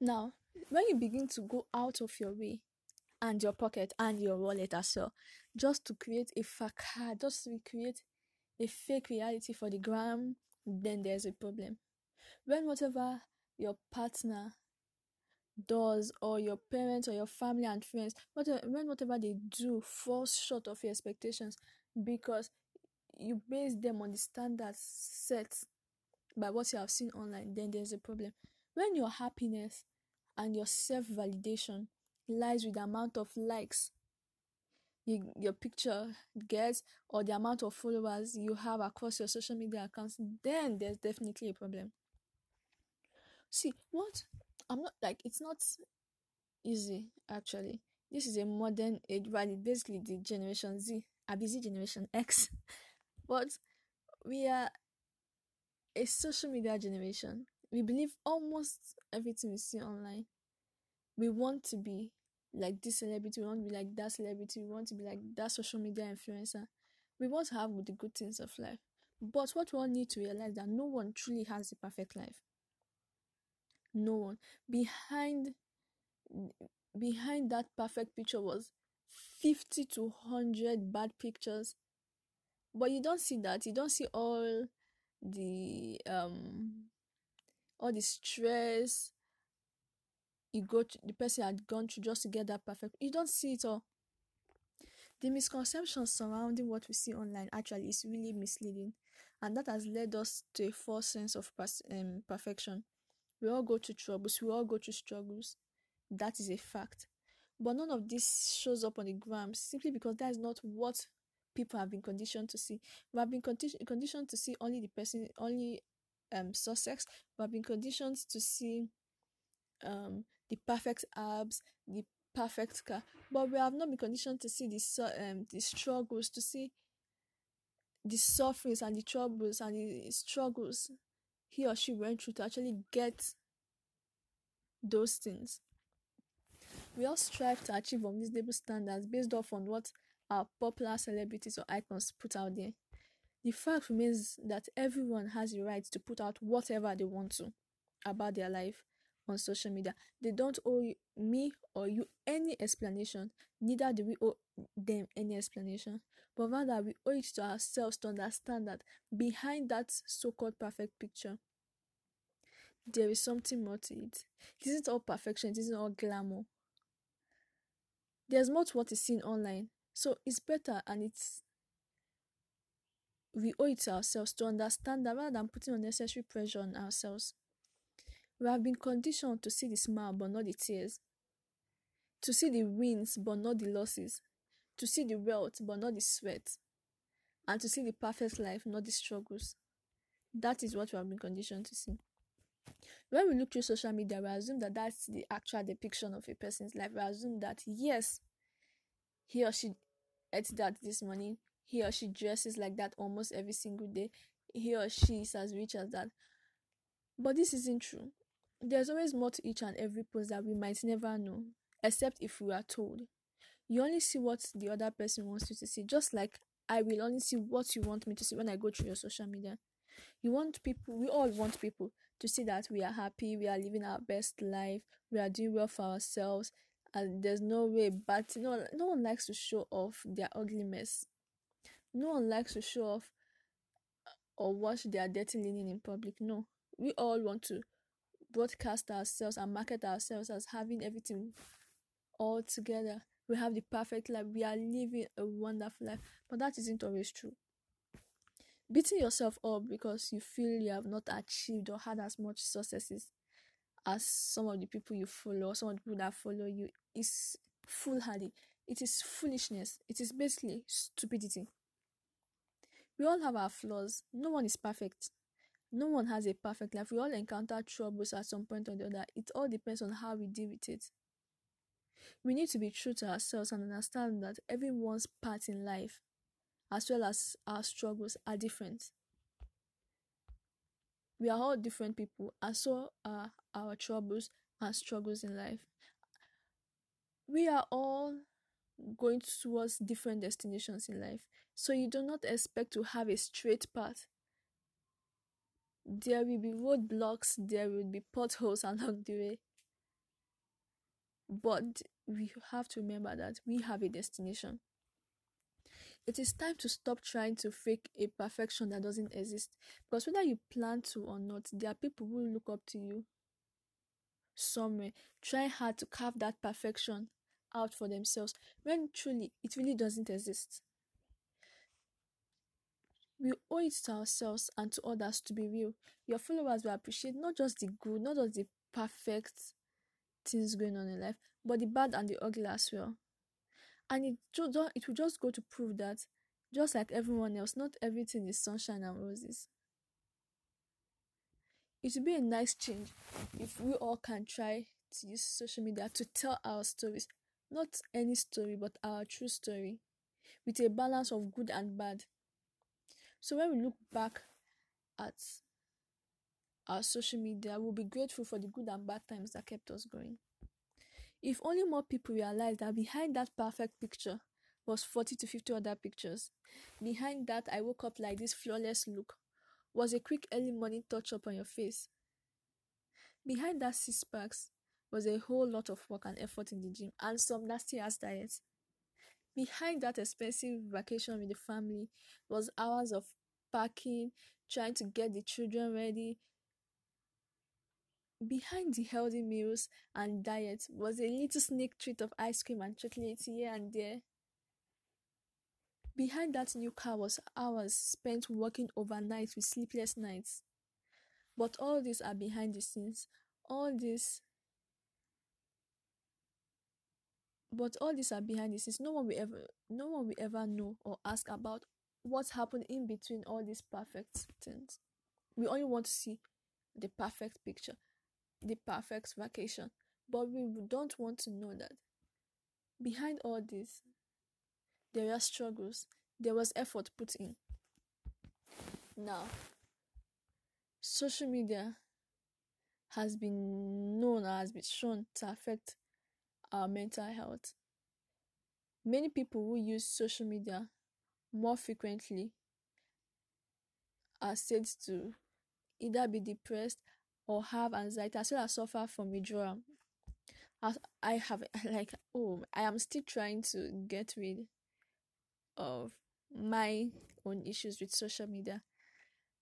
Now, when you begin to go out of your way and your pocket and your wallet as well, just to create a facade, just to create a fake reality for the gram, then there's a problem. When whatever your partner does or your parents or your family and friends whatever, when whatever they do falls short of your expectations because you base them on the standards set by what you have seen online then there's a problem when your happiness and your self-validation lies with the amount of likes you, your picture gets or the amount of followers you have across your social media accounts then there's definitely a problem. See what i'm not like it's not easy actually. This is a modern age right basically the generation z a busy generation x. But we are a social media generation we believe almost everything we see online. We want to be like this celebrity we want to be like that celebrity we want to be like that social media influencer. We want to have the good things of life. But what we all need to realize that no one truly has a perfect life. No one. Behind behind that perfect picture was 50 to 100 bad pictures. But you don't see that. You don't see all the um all the stress you go to, the person had gone through just to get that perfect you don't see it all the misconceptions surrounding what we see online actually is really misleading and that has led us to a false sense of pers- um, perfection we all go through troubles, we all go through struggles. That is a fact. But none of this shows up on the gram simply because that is not what people have been conditioned to see. We have been condi- conditioned to see only the person, only um success. We have been conditioned to see um the perfect abs, the perfect car, but we have not been conditioned to see the um the struggles, to see the sufferings and the troubles and the struggles he or she went through to actually get those things. We all strive to achieve unreasonable standards based off on what our popular celebrities or icons put out there. The fact remains that everyone has the right to put out whatever they want to about their life on social media. They don't owe me or you any explanation, neither do we owe them any explanation, but rather we owe it to ourselves to understand that behind that so called perfect picture, there is something more to it. It isn't all perfection, it isn't all glamour. There's more to what is seen online, so it's better and it's we owe it to ourselves to understand that rather than putting unnecessary pressure on ourselves. We have been conditioned to see the smile but not the tears, to see the wins but not the losses, to see the wealth but not the sweat, and to see the perfect life, not the struggles. That is what we have been conditioned to see. When we look through social media, we assume that that's the actual depiction of a person's life. We assume that yes, he or she ate that this morning, he or she dresses like that almost every single day, he or she is as rich as that. But this isn't true. There's always more to each and every post that we might never know, except if we are told. You only see what the other person wants you to see, just like I will only see what you want me to see when I go through your social media. You want people, we all want people to see that we are happy, we are living our best life, we are doing well for ourselves, and there's no way but know no one likes to show off their ugly mess. No one likes to show off uh, or watch their dirty linen in public. No. We all want to broadcast ourselves and market ourselves as having everything all together. We have the perfect life. We are living a wonderful life. But that isn't always true beating yourself up because you feel you have not achieved or had as much successes as some of the people you follow some of the people that follow you is foolhardy. It is foolishness. It is basically stupidity. We all have our flaws. No one is perfect. No one has a perfect life. We all encounter troubles at some point or the other. It all depends on how we deal with it. We need to be true to ourselves and understand that everyone's part in life as well as our struggles are different. We are all different people, and so are our troubles and struggles in life. We are all going towards different destinations in life, so you do not expect to have a straight path. There will be roadblocks, there will be potholes along the way. But we have to remember that we have a destination. It is time to stop trying to fake a perfection that doesn't exist. Because whether you plan to or not, there are people who look up to you somewhere, Try hard to carve that perfection out for themselves when truly it really doesn't exist. We owe it to ourselves and to others to be real. Your followers will appreciate not just the good, not just the perfect things going on in life, but the bad and the ugly as well. And it, it will just go to prove that, just like everyone else, not everything is sunshine and roses. It would be a nice change if we all can try to use social media to tell our stories, not any story, but our true story, with a balance of good and bad. So when we look back at our social media, we'll be grateful for the good and bad times that kept us going. If only more people realized that behind that perfect picture was 40 to 50 other pictures. Behind that, I woke up like this flawless look was a quick early morning touch up on your face. Behind that six packs was a whole lot of work and effort in the gym and some nasty ass diets. Behind that expensive vacation with the family was hours of packing, trying to get the children ready, Behind the healthy meals and diet was a little sneak treat of ice cream and chocolate here and there. Behind that new car was hours spent working overnight with sleepless nights. But all these are behind the scenes. All this but all these are behind the scenes. No one will ever no one will ever know or ask about what happened in between all these perfect things. We only want to see the perfect picture the perfect vacation. But we don't want to know that behind all this, there are struggles, there was effort put in. Now, social media has been known has been shown to affect our mental health. Many people who use social media more frequently are said to either be depressed or have anxiety as well as suffer from withdrawal. As I have like oh I am still trying to get rid of my own issues with social media.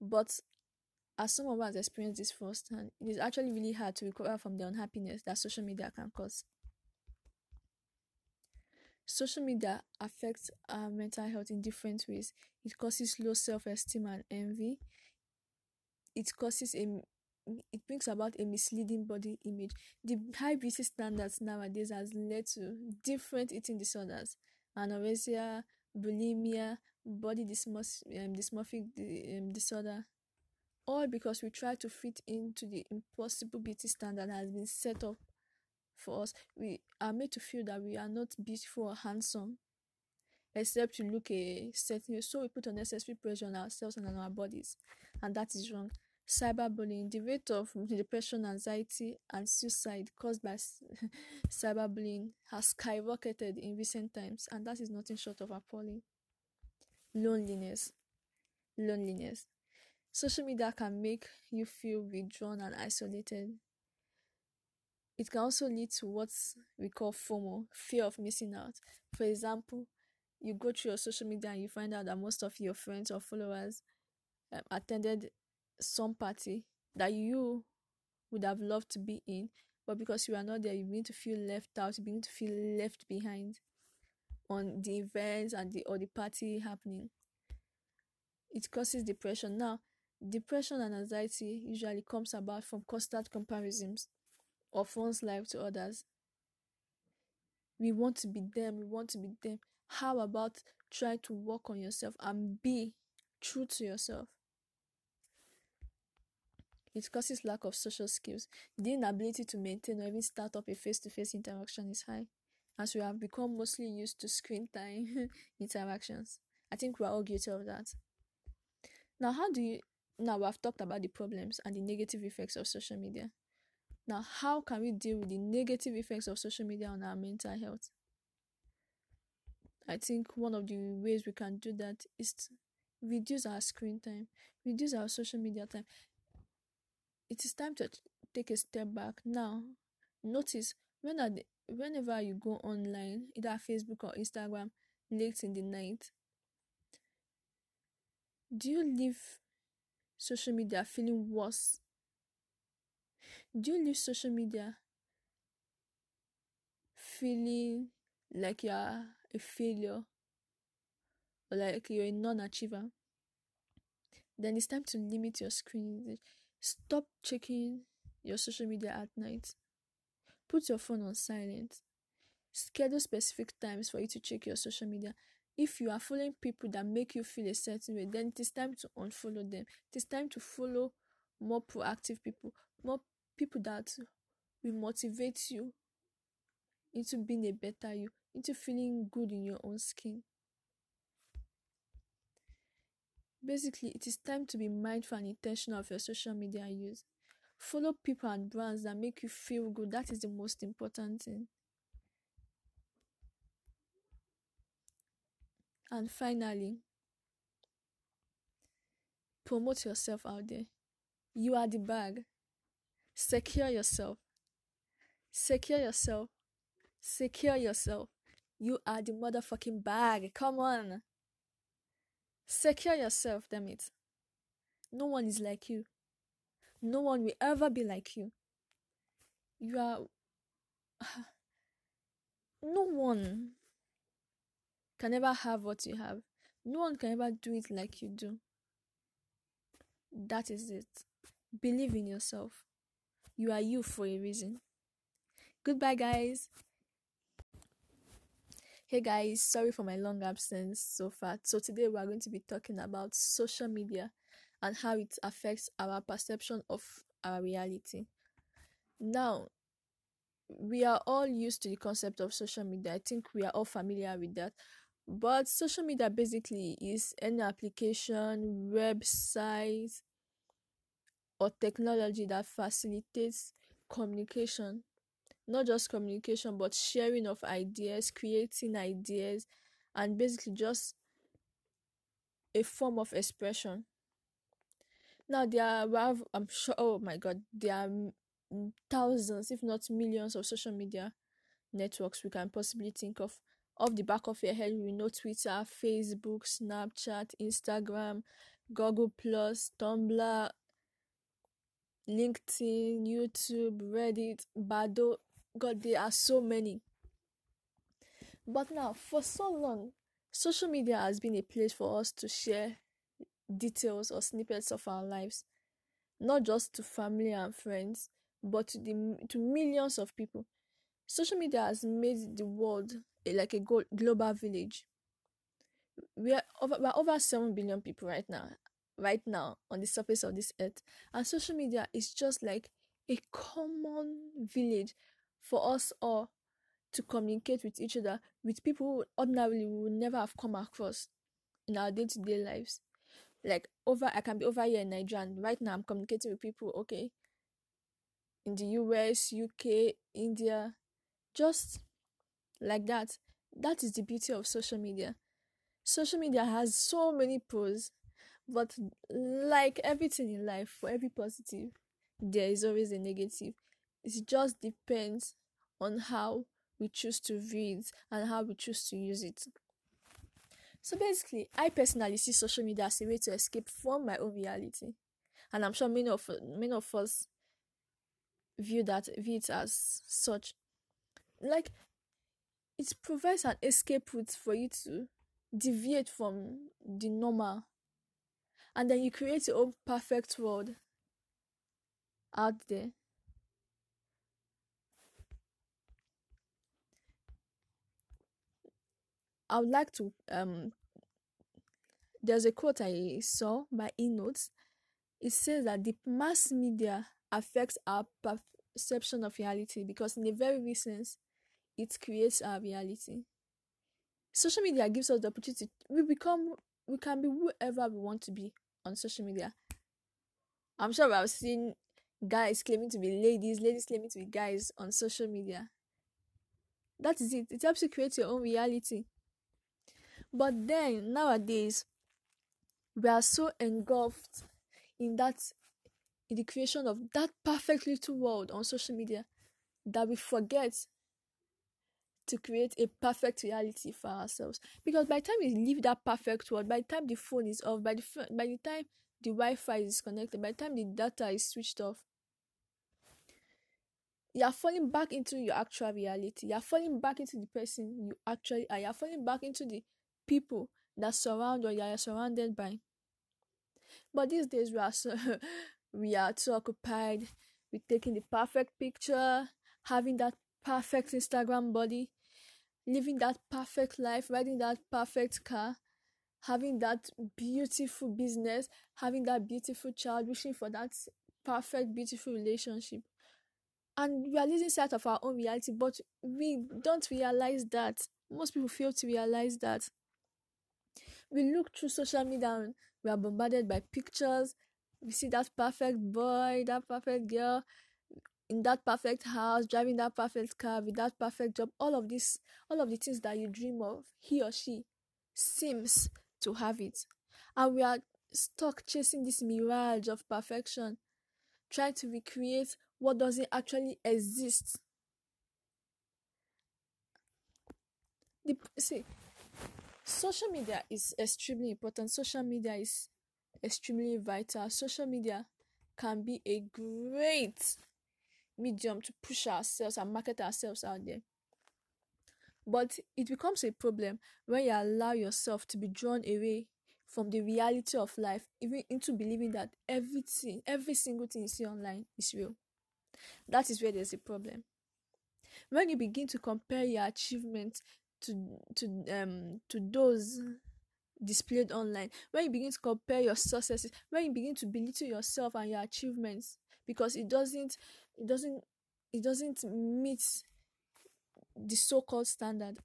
But as someone who has experienced this firsthand, it is actually really hard to recover from the unhappiness that social media can cause. Social media affects our mental health in different ways. It causes low self esteem and envy. It causes a it brings about a misleading body image. The high beauty standards nowadays has led to different eating disorders, anorexia, bulimia, body dysmorph- um, dysmorphic um, disorder, all because we try to fit into the impossible beauty standard that has been set up for us. We are made to feel that we are not beautiful or handsome, except to look a certain way. So we put unnecessary pressure on ourselves and on our bodies, and that is wrong. Cyberbullying the rate of depression anxiety and suicide caused by cyberbullying has skyrocketed in recent times and that is nothing short of appalling. Loneliness. Loneliness. Social media can make you feel withdrawn and isolated it can also lead to what we call FOMO, fear of missing out. For example, you go through your social media and you find out that most of your friends or followers um, attended some party that you would have loved to be in, but because you are not there, you begin to feel left out, you begin to feel left behind on the events and the or the party happening. It causes depression. Now, depression and anxiety usually comes about from constant comparisons of one's life to others. We want to be them, we want to be them. How about try to work on yourself and be true to yourself? It causes lack of social skills. The inability to maintain or even start up a face to face interaction is high, as we have become mostly used to screen time interactions. I think we're all guilty of that. Now, how do you now we have talked about the problems and the negative effects of social media. Now, how can we deal with the negative effects of social media on our mental health? I think one of the ways we can do that is to reduce our screen time, reduce our social media time. It is time to take a step back now. Notice when the, whenever you go online, either Facebook or Instagram, late in the night, do you leave social media feeling worse? Do you leave social media feeling like you're a failure or like you're a non achiever? Then it's time to limit your screen. Stop checking your social media at night. Put your phone on silent. Schedule specific times for you to check your social media. If you are following people that make you feel a certain way, then it is time to unfollow them. It is time to follow more proactive people, more people that will motivate you into being a better you, into feeling good in your own skin. Basically, it is time to be mindful and intentional of your social media use. Follow people and brands that make you feel good. That is the most important thing. And finally, promote yourself out there. You are the bag. Secure yourself. Secure yourself. Secure yourself. You are the motherfucking bag. Come on. Secure yourself, damn it. No one is like you. No one will ever be like you. You are. No one can ever have what you have. No one can ever do it like you do. That is it. Believe in yourself. You are you for a reason. Goodbye, guys. Hey guys, sorry for my long absence so far. So today we are going to be talking about social media and how it affects our perception of our reality. Now, we are all used to the concept of social media. I think we are all familiar with that. But social media basically is any application, website, or technology that facilitates communication. Not just communication, but sharing of ideas, creating ideas, and basically just a form of expression. Now there are, I'm sure, oh my god, there are thousands, if not millions, of social media networks we can possibly think of. Off the back of your head, we know Twitter, Facebook, Snapchat, Instagram, Google Plus, Tumblr, LinkedIn, YouTube, Reddit, Badoo. God, there are so many. But now, for so long, social media has been a place for us to share details or snippets of our lives, not just to family and friends, but to the to millions of people. Social media has made the world a, like a global village. We are over, we're over seven billion people right now, right now on the surface of this earth, and social media is just like a common village for us all to communicate with each other with people who ordinarily we would never have come across in our day-to-day lives like over I can be over here in Nigeria and right now I'm communicating with people, okay, in the US, UK, India, just like that. That is the beauty of social media. Social media has so many pros, but like everything in life, for every positive, there is always a negative. It just depends on how we choose to view it and how we choose to use it. So basically, I personally see social media as a way to escape from my own reality, and I'm sure many of many of us view that view it as such. Like, it provides an escape route for you to deviate from the normal, and then you create your own perfect world out there. I would like to um there's a quote I saw by eNotes. It says that the mass media affects our perception of reality because in a very real sense it creates our reality. Social media gives us the opportunity we become we can be whoever we want to be on social media. I'm sure I've seen guys claiming to be ladies, ladies claiming to be guys on social media. That is it. It helps you create your own reality. But then nowadays, we are so engulfed in that, in the creation of that perfect little world on social media, that we forget to create a perfect reality for ourselves. Because by the time we leave that perfect world, by the time the phone is off, by the by the time the Wi-Fi is disconnected, by the time the data is switched off, you are falling back into your actual reality. You are falling back into the person you actually are. You are falling back into the people that surround or you are surrounded by. But these days we are so we are too occupied with taking the perfect picture, having that perfect Instagram body, living that perfect life, riding that perfect car, having that beautiful business, having that beautiful child, wishing for that perfect, beautiful relationship. And we are losing sight of our own reality, but we don't realize that. Most people fail to realize that. We look through social media and we are bombarded by pictures. We see that perfect boy, that perfect girl, in that perfect house, driving that perfect car, with that perfect job, all of this, all of the things that you dream of, he or she seems to have it. And we are stuck chasing this mirage of perfection, trying to recreate what doesn't actually exist. The, see, social media is extremely important. Social media is extremely vital. Social media can be a great medium to push ourselves and market ourselves out there. But it becomes a problem when you allow yourself to be drawn away from the reality of life, even into believing that everything, every single thing you see online is real. That is where there's a problem. When you begin to compare your achievements to to um to those displayed online, when you begin to compare your successes, when you begin to belittle yourself and your achievements because it doesn't it doesn't it doesn't meet the so-called standard